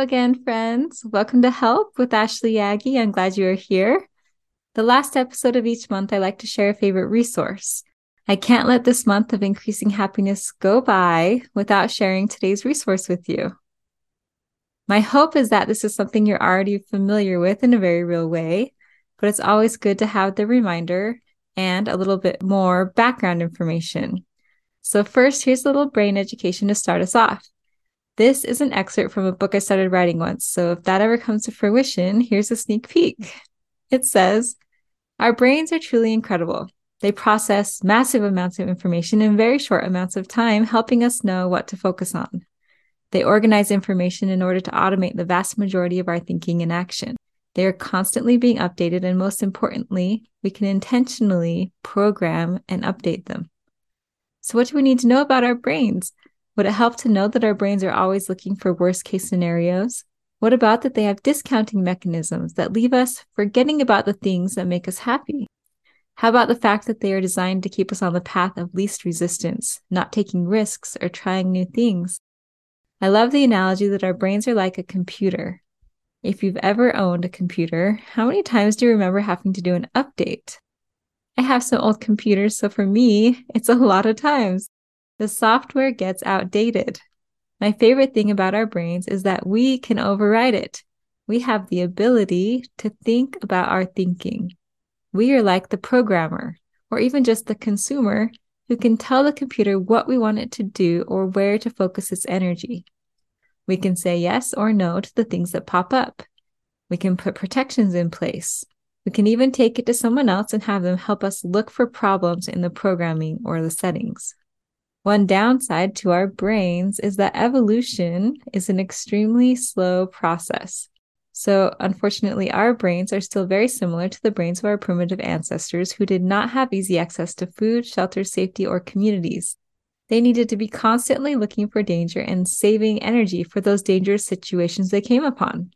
Again, friends. Welcome to Help with Ashley Yagi. I'm glad you are here. The last episode of each month, I like to share a favorite resource. I can't let this month of increasing happiness go by without sharing today's resource with you. My hope is that this is something you're already familiar with in a very real way, but it's always good to have the reminder and a little bit more background information. So, first, here's a little brain education to start us off. This is an excerpt from a book I started writing once, so if that ever comes to fruition, here's a sneak peek. It says, Our brains are truly incredible. They process massive amounts of information in very short amounts of time, helping us know what to focus on. They organize information in order to automate the vast majority of our thinking and action. They are constantly being updated, and most importantly, we can intentionally program and update them. So, what do we need to know about our brains? Would it help to know that our brains are always looking for worst case scenarios? What about that they have discounting mechanisms that leave us forgetting about the things that make us happy? How about the fact that they are designed to keep us on the path of least resistance, not taking risks or trying new things? I love the analogy that our brains are like a computer. If you've ever owned a computer, how many times do you remember having to do an update? I have some old computers, so for me, it's a lot of times the software gets outdated. My favorite thing about our brains is that we can override it. We have the ability to think about our thinking. We are like the programmer, or even just the consumer, who can tell the computer what we want it to do or where to focus its energy. We can say yes or no to the things that pop up. We can put protections in place. We can even take it to someone else and have them help us look for problems in the programming or the settings. One downside to our brains is that evolution is an extremely slow process. So, unfortunately, our brains are still very similar to the brains of our primitive ancestors who did not have easy access to food, shelter, safety, or communities. They needed to be constantly looking for danger and saving energy for those dangerous situations they came upon.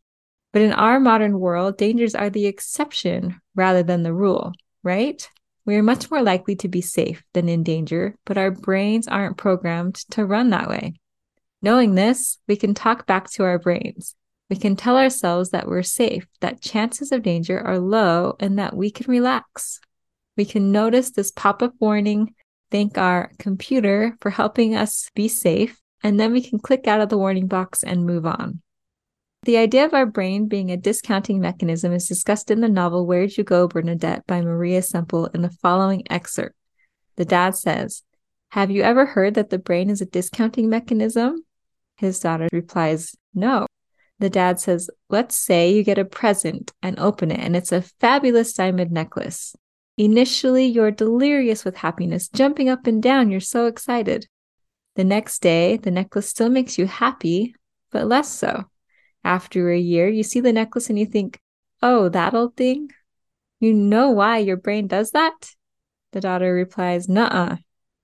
But in our modern world, dangers are the exception rather than the rule, right? We are much more likely to be safe than in danger, but our brains aren't programmed to run that way. Knowing this, we can talk back to our brains. We can tell ourselves that we're safe, that chances of danger are low, and that we can relax. We can notice this pop up warning, thank our computer for helping us be safe, and then we can click out of the warning box and move on. The idea of our brain being a discounting mechanism is discussed in the novel Where'd You Go, Bernadette by Maria Semple in the following excerpt. The dad says, Have you ever heard that the brain is a discounting mechanism? His daughter replies, No. The dad says, Let's say you get a present and open it, and it's a fabulous diamond necklace. Initially, you're delirious with happiness, jumping up and down. You're so excited. The next day, the necklace still makes you happy, but less so. After a year, you see the necklace and you think, oh, that old thing? You know why your brain does that? The daughter replies, Nuh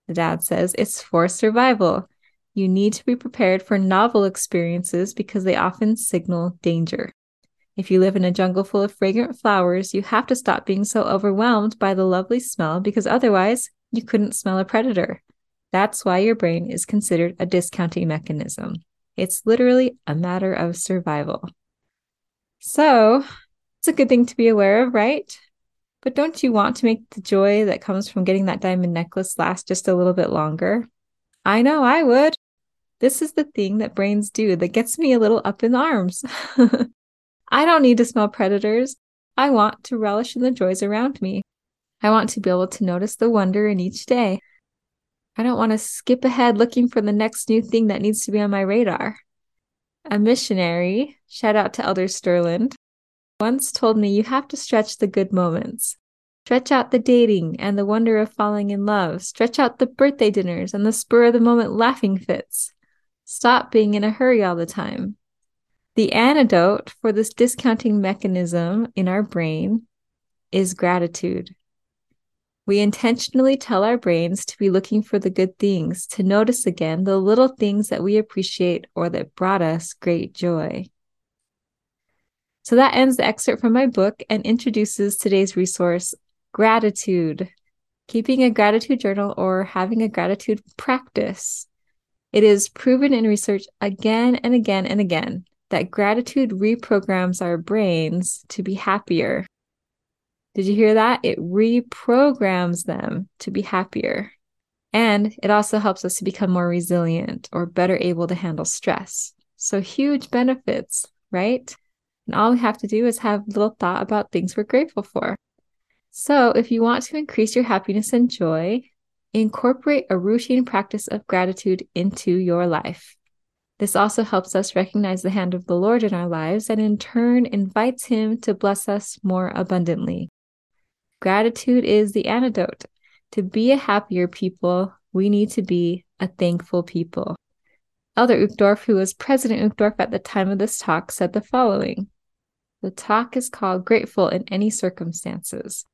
The dad says, It's for survival. You need to be prepared for novel experiences because they often signal danger. If you live in a jungle full of fragrant flowers, you have to stop being so overwhelmed by the lovely smell because otherwise you couldn't smell a predator. That's why your brain is considered a discounting mechanism. It's literally a matter of survival. So, it's a good thing to be aware of, right? But don't you want to make the joy that comes from getting that diamond necklace last just a little bit longer? I know I would. This is the thing that brains do that gets me a little up in arms. I don't need to smell predators. I want to relish in the joys around me. I want to be able to notice the wonder in each day. I don't want to skip ahead looking for the next new thing that needs to be on my radar. A missionary, shout out to Elder Sterland, once told me you have to stretch the good moments. Stretch out the dating and the wonder of falling in love. Stretch out the birthday dinners and the spur of the moment laughing fits. Stop being in a hurry all the time. The antidote for this discounting mechanism in our brain is gratitude. We intentionally tell our brains to be looking for the good things, to notice again the little things that we appreciate or that brought us great joy. So that ends the excerpt from my book and introduces today's resource, Gratitude, keeping a gratitude journal or having a gratitude practice. It is proven in research again and again and again that gratitude reprograms our brains to be happier. Did you hear that? It reprograms them to be happier. And it also helps us to become more resilient or better able to handle stress. So, huge benefits, right? And all we have to do is have a little thought about things we're grateful for. So, if you want to increase your happiness and joy, incorporate a routine practice of gratitude into your life. This also helps us recognize the hand of the Lord in our lives and in turn invites Him to bless us more abundantly. Gratitude is the antidote. To be a happier people, we need to be a thankful people. Elder Uchtdorf, who was President Uchtdorf at the time of this talk, said the following The talk is called Grateful in Any Circumstances.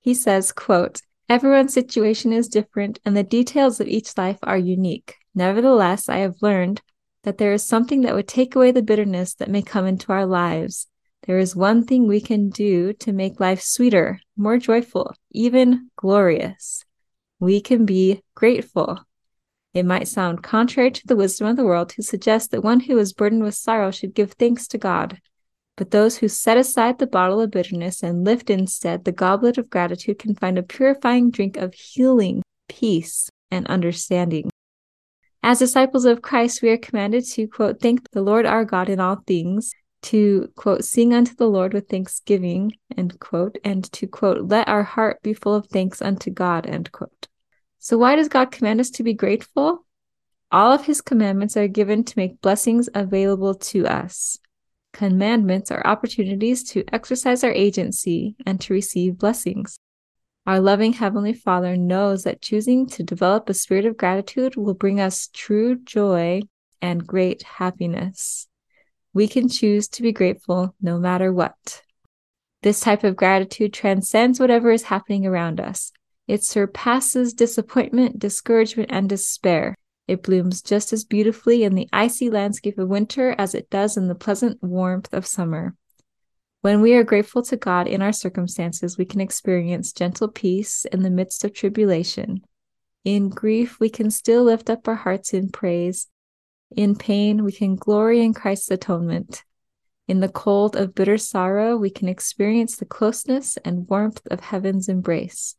He says, quote, Everyone's situation is different and the details of each life are unique. Nevertheless, I have learned that there is something that would take away the bitterness that may come into our lives. There is one thing we can do to make life sweeter, more joyful, even glorious. We can be grateful. It might sound contrary to the wisdom of the world to suggest that one who is burdened with sorrow should give thanks to God. But those who set aside the bottle of bitterness and lift instead the goblet of gratitude can find a purifying drink of healing, peace, and understanding. As disciples of Christ, we are commanded to, quote, thank the Lord our God in all things, to, quote, sing unto the Lord with thanksgiving, end quote, and to, quote, let our heart be full of thanks unto God, end quote. So, why does God command us to be grateful? All of his commandments are given to make blessings available to us. Commandments are opportunities to exercise our agency and to receive blessings. Our loving Heavenly Father knows that choosing to develop a spirit of gratitude will bring us true joy and great happiness. We can choose to be grateful no matter what. This type of gratitude transcends whatever is happening around us. It surpasses disappointment, discouragement, and despair. It blooms just as beautifully in the icy landscape of winter as it does in the pleasant warmth of summer. When we are grateful to God in our circumstances, we can experience gentle peace in the midst of tribulation. In grief, we can still lift up our hearts in praise. In pain, we can glory in Christ's atonement. In the cold of bitter sorrow, we can experience the closeness and warmth of heaven's embrace.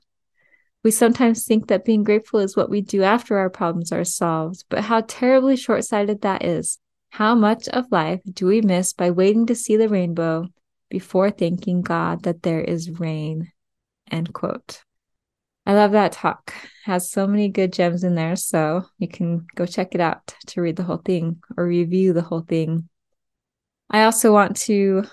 We sometimes think that being grateful is what we do after our problems are solved, but how terribly short sighted that is. How much of life do we miss by waiting to see the rainbow before thanking God that there is rain. End quote. I love that talk. Has so many good gems in there. So you can go check it out to read the whole thing or review the whole thing. I also want to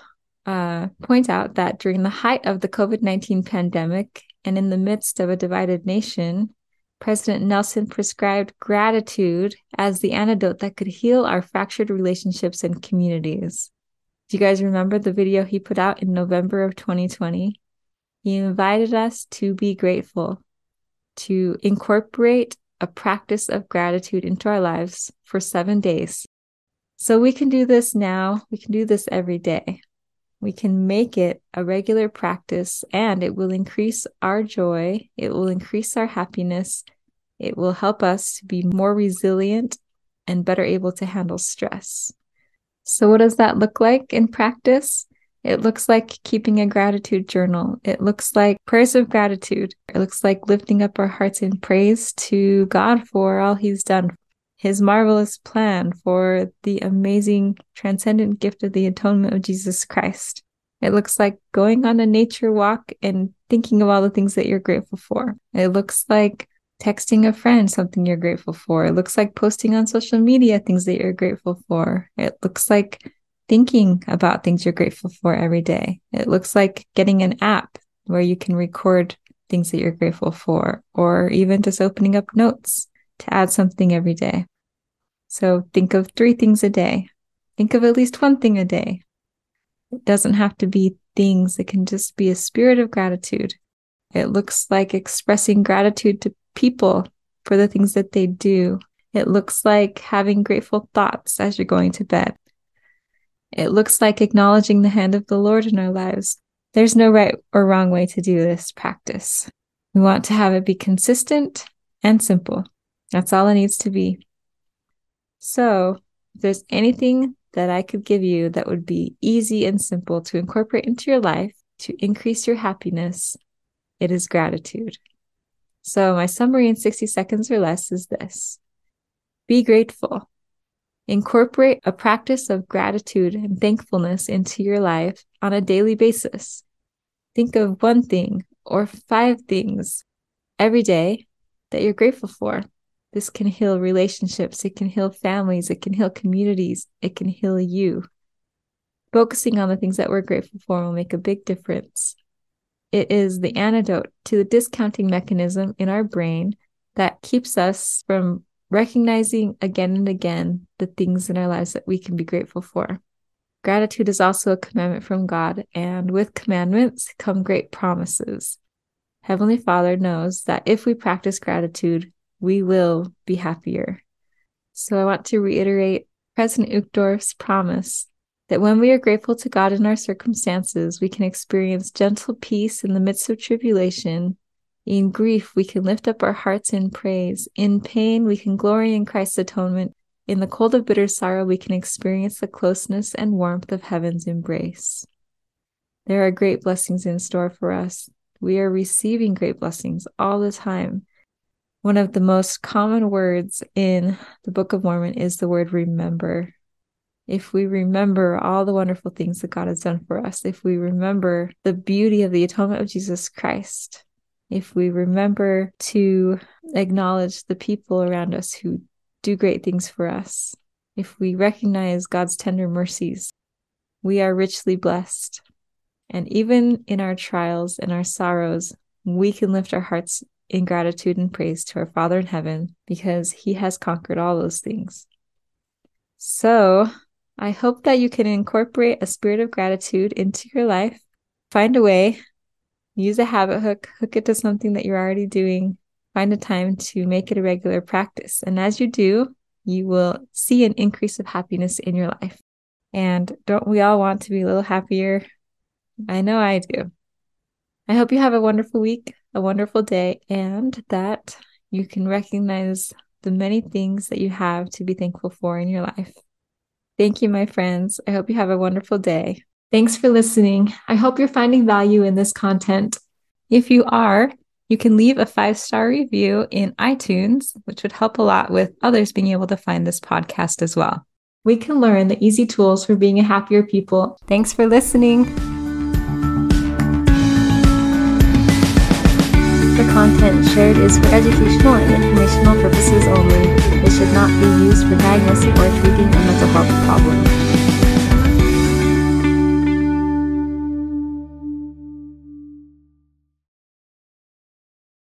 uh, point out that during the height of the COVID 19 pandemic and in the midst of a divided nation, President Nelson prescribed gratitude as the antidote that could heal our fractured relationships and communities. Do you guys remember the video he put out in November of 2020? He invited us to be grateful, to incorporate a practice of gratitude into our lives for seven days. So we can do this now. We can do this every day. We can make it a regular practice and it will increase our joy. It will increase our happiness. It will help us to be more resilient and better able to handle stress. So, what does that look like in practice? It looks like keeping a gratitude journal. It looks like prayers of gratitude. It looks like lifting up our hearts in praise to God for all He's done, His marvelous plan for the amazing transcendent gift of the atonement of Jesus Christ. It looks like going on a nature walk and thinking of all the things that you're grateful for. It looks like texting a friend something you're grateful for. It looks like posting on social media things that you're grateful for. It looks like thinking about things you're grateful for every day. It looks like getting an app where you can record things that you're grateful for, or even just opening up notes to add something every day. So think of three things a day. Think of at least one thing a day. It doesn't have to be things, it can just be a spirit of gratitude. It looks like expressing gratitude to people for the things that they do. It looks like having grateful thoughts as you're going to bed. It looks like acknowledging the hand of the Lord in our lives. There's no right or wrong way to do this practice. We want to have it be consistent and simple. That's all it needs to be. So, if there's anything that I could give you that would be easy and simple to incorporate into your life to increase your happiness, it is gratitude. So, my summary in 60 seconds or less is this be grateful. Incorporate a practice of gratitude and thankfulness into your life on a daily basis. Think of one thing or five things every day that you're grateful for. This can heal relationships, it can heal families, it can heal communities, it can heal you. Focusing on the things that we're grateful for will make a big difference. It is the antidote to the discounting mechanism in our brain that keeps us from recognizing again and again the things in our lives that we can be grateful for. Gratitude is also a commandment from God, and with commandments come great promises. Heavenly Father knows that if we practice gratitude, we will be happier. So I want to reiterate President Uchtdorf's promise that when we are grateful to God in our circumstances, we can experience gentle peace in the midst of tribulation. In grief, we can lift up our hearts in praise. In pain, we can glory in Christ's atonement. In the cold of bitter sorrow, we can experience the closeness and warmth of heaven's embrace. There are great blessings in store for us. We are receiving great blessings all the time. One of the most common words in the Book of Mormon is the word remember. If we remember all the wonderful things that God has done for us, if we remember the beauty of the atonement of Jesus Christ, if we remember to acknowledge the people around us who do great things for us, if we recognize God's tender mercies, we are richly blessed. And even in our trials and our sorrows, we can lift our hearts in gratitude and praise to our Father in heaven because he has conquered all those things. So, I hope that you can incorporate a spirit of gratitude into your life. Find a way, use a habit hook, hook it to something that you're already doing. Find a time to make it a regular practice. And as you do, you will see an increase of happiness in your life. And don't we all want to be a little happier? I know I do. I hope you have a wonderful week a wonderful day and that you can recognize the many things that you have to be thankful for in your life. Thank you, my friends. I hope you have a wonderful day. Thanks for listening. I hope you're finding value in this content. If you are, you can leave a five star review in iTunes, which would help a lot with others being able to find this podcast as well. We can learn the easy tools for being a happier people. Thanks for listening. The content shared is for educational and informational purposes only. It should not be used for diagnosing or treating a mental health problem.